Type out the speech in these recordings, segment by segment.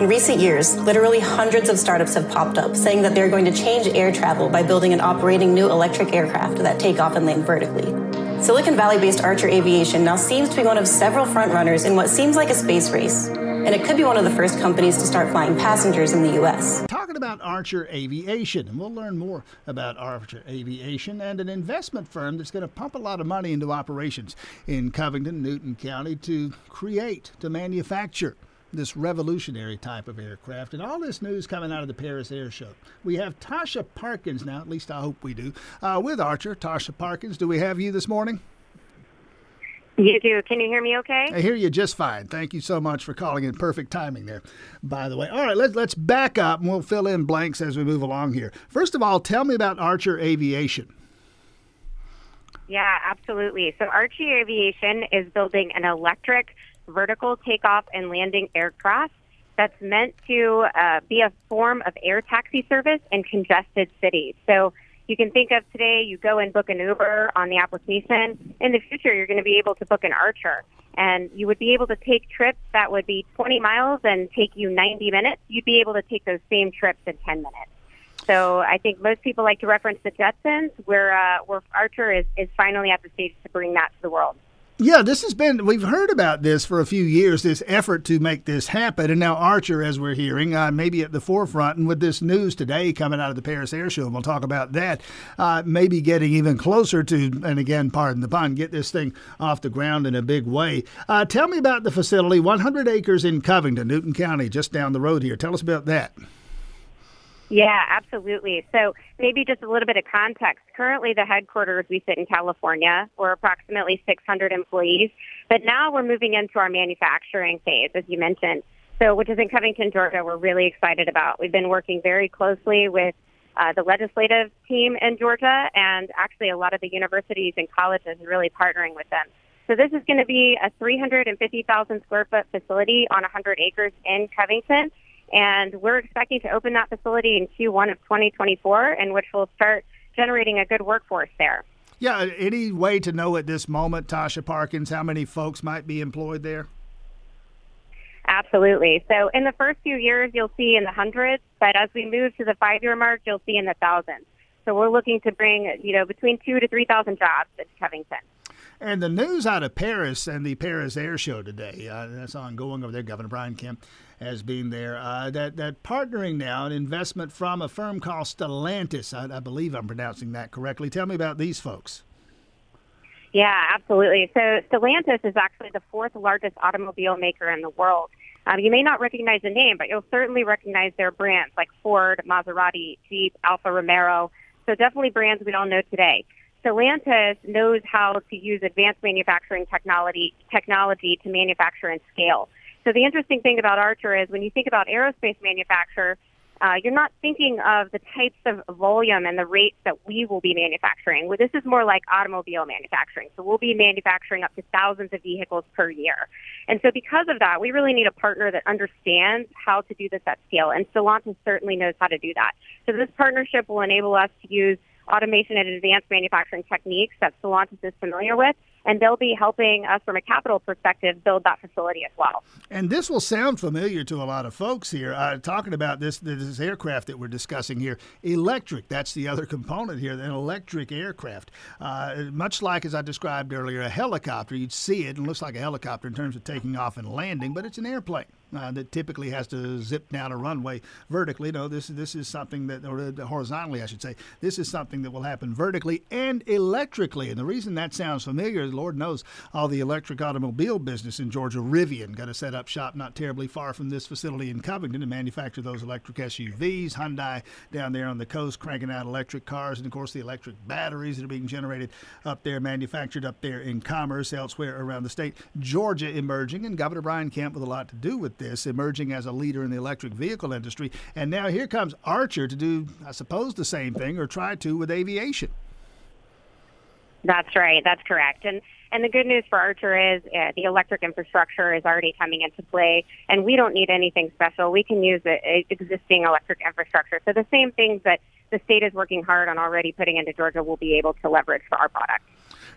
In recent years, literally hundreds of startups have popped up saying that they're going to change air travel by building and operating new electric aircraft that take off and land vertically. Silicon Valley based Archer Aviation now seems to be one of several frontrunners in what seems like a space race. And it could be one of the first companies to start flying passengers in the U.S. Talking about Archer Aviation, and we'll learn more about Archer Aviation and an investment firm that's going to pump a lot of money into operations in Covington, Newton County to create, to manufacture this revolutionary type of aircraft. And all this news coming out of the Paris Air Show. We have Tosha Parkins now, at least I hope we do, uh, with Archer. Tosha Parkins, do we have you this morning? You do. Can you hear me okay? I hear you just fine. Thank you so much for calling in. Perfect timing there, by the way. All right, let's, let's back up and we'll fill in blanks as we move along here. First of all, tell me about Archer Aviation. Yeah, absolutely. So Archer Aviation is building an electric vertical takeoff and landing aircraft that's meant to uh, be a form of air taxi service in congested cities. So you can think of today, you go and book an Uber on the application. In the future, you're going to be able to book an Archer. And you would be able to take trips that would be 20 miles and take you 90 minutes. You'd be able to take those same trips in 10 minutes. So I think most people like to reference the Jetsons, where, uh, where Archer is, is finally at the stage to bring that to the world. Yeah, this has been, we've heard about this for a few years, this effort to make this happen. And now Archer, as we're hearing, uh, maybe at the forefront. And with this news today coming out of the Paris Air Show, and we'll talk about that, uh, maybe getting even closer to, and again, pardon the pun, get this thing off the ground in a big way. Uh, tell me about the facility, 100 acres in Covington, Newton County, just down the road here. Tell us about that. Yeah, absolutely. So maybe just a little bit of context. Currently, the headquarters, we sit in California. We're approximately 600 employees, but now we're moving into our manufacturing phase, as you mentioned. So, which is in Covington, Georgia, we're really excited about. We've been working very closely with uh, the legislative team in Georgia and actually a lot of the universities and colleges really partnering with them. So this is going to be a 350,000 square foot facility on 100 acres in Covington and we're expecting to open that facility in Q1 of 2024, in which we'll start generating a good workforce there. Yeah, any way to know at this moment, Tosha Parkins, how many folks might be employed there? Absolutely. So in the first few years, you'll see in the hundreds, but as we move to the five-year mark, you'll see in the thousands. So we're looking to bring, you know, between two to three thousand jobs to Covington. And the news out of Paris and the Paris Air Show today, uh, that's ongoing over there. Governor Brian Kemp has been there. Uh, that that partnering now, an investment from a firm called Stellantis. I, I believe I'm pronouncing that correctly. Tell me about these folks. Yeah, absolutely. So Stellantis is actually the fourth largest automobile maker in the world. Um, you may not recognize the name, but you'll certainly recognize their brands like Ford, Maserati, Jeep, Alfa Romeo. So definitely brands we all know today. Stellantis knows how to use advanced manufacturing technology technology to manufacture and scale. So the interesting thing about Archer is when you think about aerospace manufacture, uh, you're not thinking of the types of volume and the rates that we will be manufacturing. Well, this is more like automobile manufacturing. So we'll be manufacturing up to thousands of vehicles per year. And so because of that, we really need a partner that understands how to do this at scale. And Stellantis certainly knows how to do that. So this partnership will enable us to use automation and advanced manufacturing techniques that Stellantis is familiar with and they'll be helping us from a capital perspective build that facility as well. And this will sound familiar to a lot of folks here. Uh, talking about this this aircraft that we're discussing here, electric. That's the other component here. An electric aircraft, uh, much like as I described earlier, a helicopter. You'd see it and looks like a helicopter in terms of taking off and landing, but it's an airplane uh, that typically has to zip down a runway vertically. No, this this is something that, or uh, horizontally, I should say. This is something that will happen vertically and electrically. And the reason that sounds familiar, Lord knows, all the electric automobile business in Georgia, Rivian, got to set up shop not terribly far from this facility in Covington to manufacture those electric SUVs. Hyundai down there on the coast cranking out electric cars, and of course the electric batteries that are being generated up there, manufactured up there in Commerce elsewhere around the state. Georgia emerging, and Governor Brian Kemp with a lot to do with this, emerging as a leader in the electric vehicle industry. And now here comes Archer to do, I suppose, the same thing or try to with aviation. That's right. That's correct. And and the good news for Archer is uh, the electric infrastructure is already coming into play, and we don't need anything special. We can use the uh, existing electric infrastructure. So the same things that the state is working hard on already putting into Georgia, we'll be able to leverage for our product.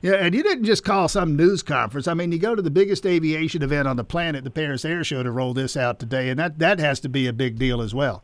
Yeah, and you didn't just call some news conference. I mean, you go to the biggest aviation event on the planet, the Paris Air Show, to roll this out today, and that that has to be a big deal as well.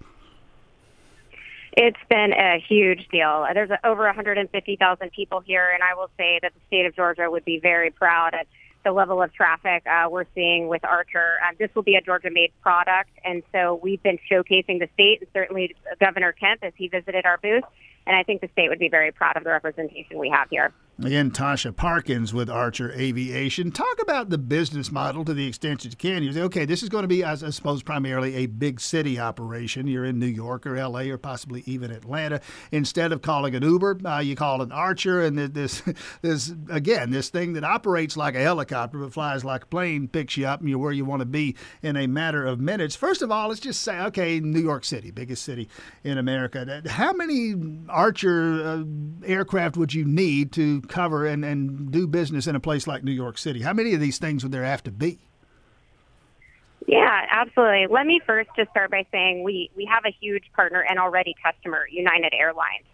It's been a huge deal. There's over 150,000 people here, and I will say that the state of Georgia would be very proud at the level of traffic uh, we're seeing with Archer. Um, this will be a Georgia-made product, and so we've been showcasing the state, and certainly Governor Kemp as he visited our booth, and I think the state would be very proud of the representation we have here. Again, Tosha Parkins with Archer Aviation. Talk about the business model to the extent you can. You say, okay, this is going to be, I suppose, primarily a big city operation. You're in New York or LA or possibly even Atlanta. Instead of calling an Uber, uh, you call an Archer, and this, this again, this thing that operates like a helicopter but flies like a plane picks you up and you're where you want to be in a matter of minutes. First of all, let's just say, okay, New York City, biggest city in America. How many Archer uh, aircraft would you need to cover and, and do business in a place like New York City? How many of these things would there have to be? Yeah, absolutely. Let me first just start by saying we, we have a huge partner and already customer, United Airlines.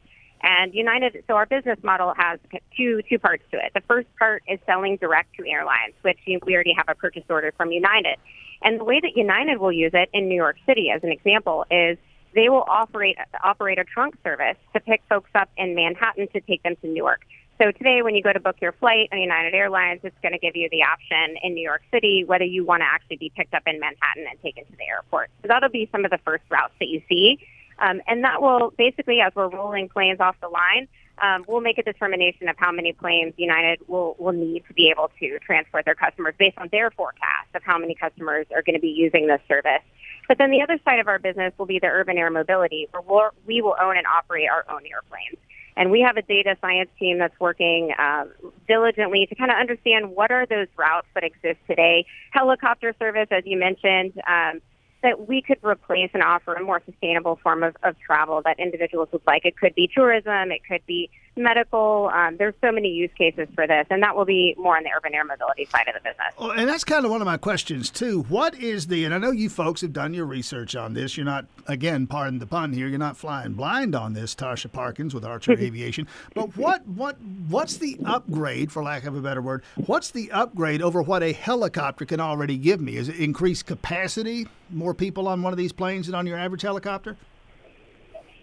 And United, so our business model has two two parts to it. The first part is selling direct to airlines, which we already have a purchase order from United. And the way that United will use it in New York City, as an example, is they will operate operate a trunk service to pick folks up in Manhattan to take them to Newark. So today, when you go to book your flight on United Airlines, it's going to give you the option in New York City whether you want to actually be picked up in Manhattan and taken to the airport. So that'll be some of the first routes that you see. Um, and that will basically, as we're rolling planes off the line, um, we'll make a determination of how many planes United will, will need to be able to transport their customers based on their forecast of how many customers are going to be using this service. But then the other side of our business will be the urban air mobility, where we'll, we will own and operate our own airplanes. And we have a data science team that's working uh, diligently to kind of understand what are those routes that exist today. Helicopter service, as you mentioned, um, that we could replace and offer a more sustainable form of, of travel that individuals would like. It could be tourism, it could be medical. Um, there's so many use cases for this, and that will be more on the urban air mobility side of the business. Well, and that's kind of one of my questions too. What is the? And I know you folks have done your research on this. You're not, again, pardon the pun here. You're not flying blind on this, Tosha Parkins with Archer Aviation. But what, what, what's the upgrade, for lack of a better word? What's the upgrade over what a helicopter can already give me? Is it increased capacity? More people on one of these planes than on your average helicopter?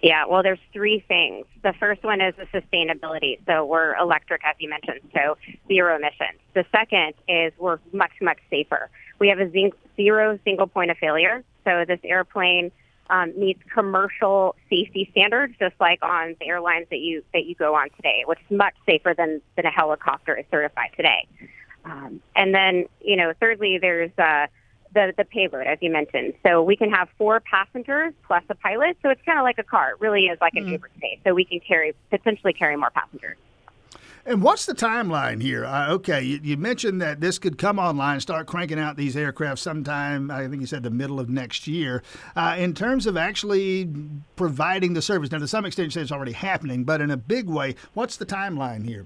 Yeah, well, there's three things. The first one is the sustainability. So we're electric, as you mentioned, so zero emissions. The second is we're much, much safer. We have a zero single point of failure. So this airplane um, meets commercial safety standards, just like on the airlines that you that you go on today, which is much safer than than a helicopter is certified today. Um, and then, you know, thirdly, there's uh, the, the payload, as you mentioned. So we can have four passengers plus a pilot. So it's kind of like a car. It really is like an mm. Uber today. So we can carry potentially carry more passengers. And what's the timeline here? Uh, okay, you, you, mentioned that this could come online, start cranking out these aircraft sometime, I think you said the middle of next year. Uh, in terms of actually providing the service, now to some extent you say it's already happening, but in a big way, what's the timeline here?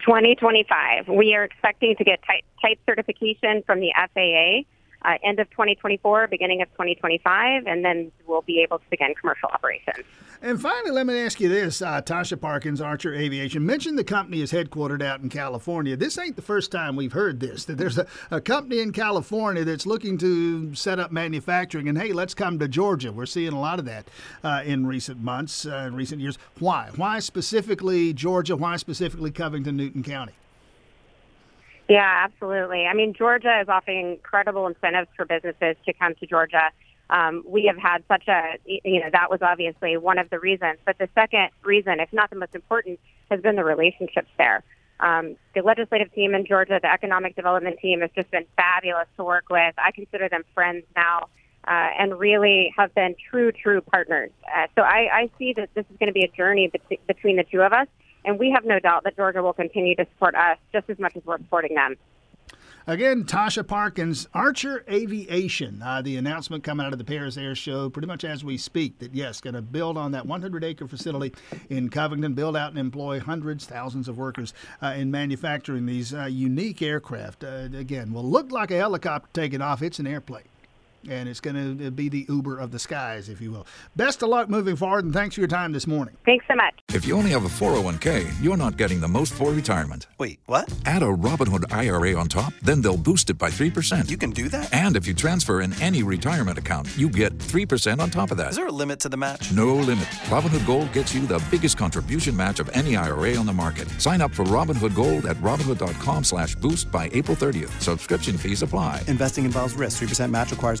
2025. We are expecting to get type, type certification from the FAA uh, end of 2024, beginning of 2025, and then we'll be able to begin commercial operations. And finally, let me ask you this uh, Tosha Parkins, Archer Aviation, mentioned the company is headquartered out in California. This ain't the first time we've heard this, that there's a, a company in California that's looking to set up manufacturing, and hey, let's come to Georgia. We're seeing a lot of that uh, in recent months, uh, in recent years. Why? Why specifically Georgia? Why specifically Covington, Newton County? Yeah, absolutely. I mean, Georgia is offering incredible incentives for businesses to come to Georgia. Um, we have had such a, you know, that was obviously one of the reasons. But the second reason, if not the most important, has been the relationships there. Um, the legislative team in Georgia, the economic development team has just been fabulous to work with. I consider them friends now uh, and really have been true, true partners. Uh, so I, I see that this is going to be a journey be- between the two of us. And we have no doubt that Georgia will continue to support us just as much as we're supporting them. Again, Tosha Parkins, Archer Aviation. Uh, the announcement coming out of the Paris Air Show, pretty much as we speak, that yes, going to build on that 100 acre facility in Covington, build out and employ hundreds, thousands of workers uh, in manufacturing these uh, unique aircraft. Uh, again, will look like a helicopter taking off. It's an airplane and it's going to uh, be the Uber of the skies, if you will. Best of luck moving forward, and thanks for your time this morning. Thanks so much. If you only have a 401k, you're not getting the most for retirement. Wait, what? Add a Robinhood IRA on top, then they'll boost it by 3%. You can do that? And if you transfer in any retirement account, you get 3% on top of that. Is there a limit to the match? No limit. Robinhood Gold gets you the biggest contribution match of any IRA on the market. Sign up for Robinhood Gold at Robinhood.com slash boost by April 30th. Subscription fees apply. Investing involves risk. 3% match requires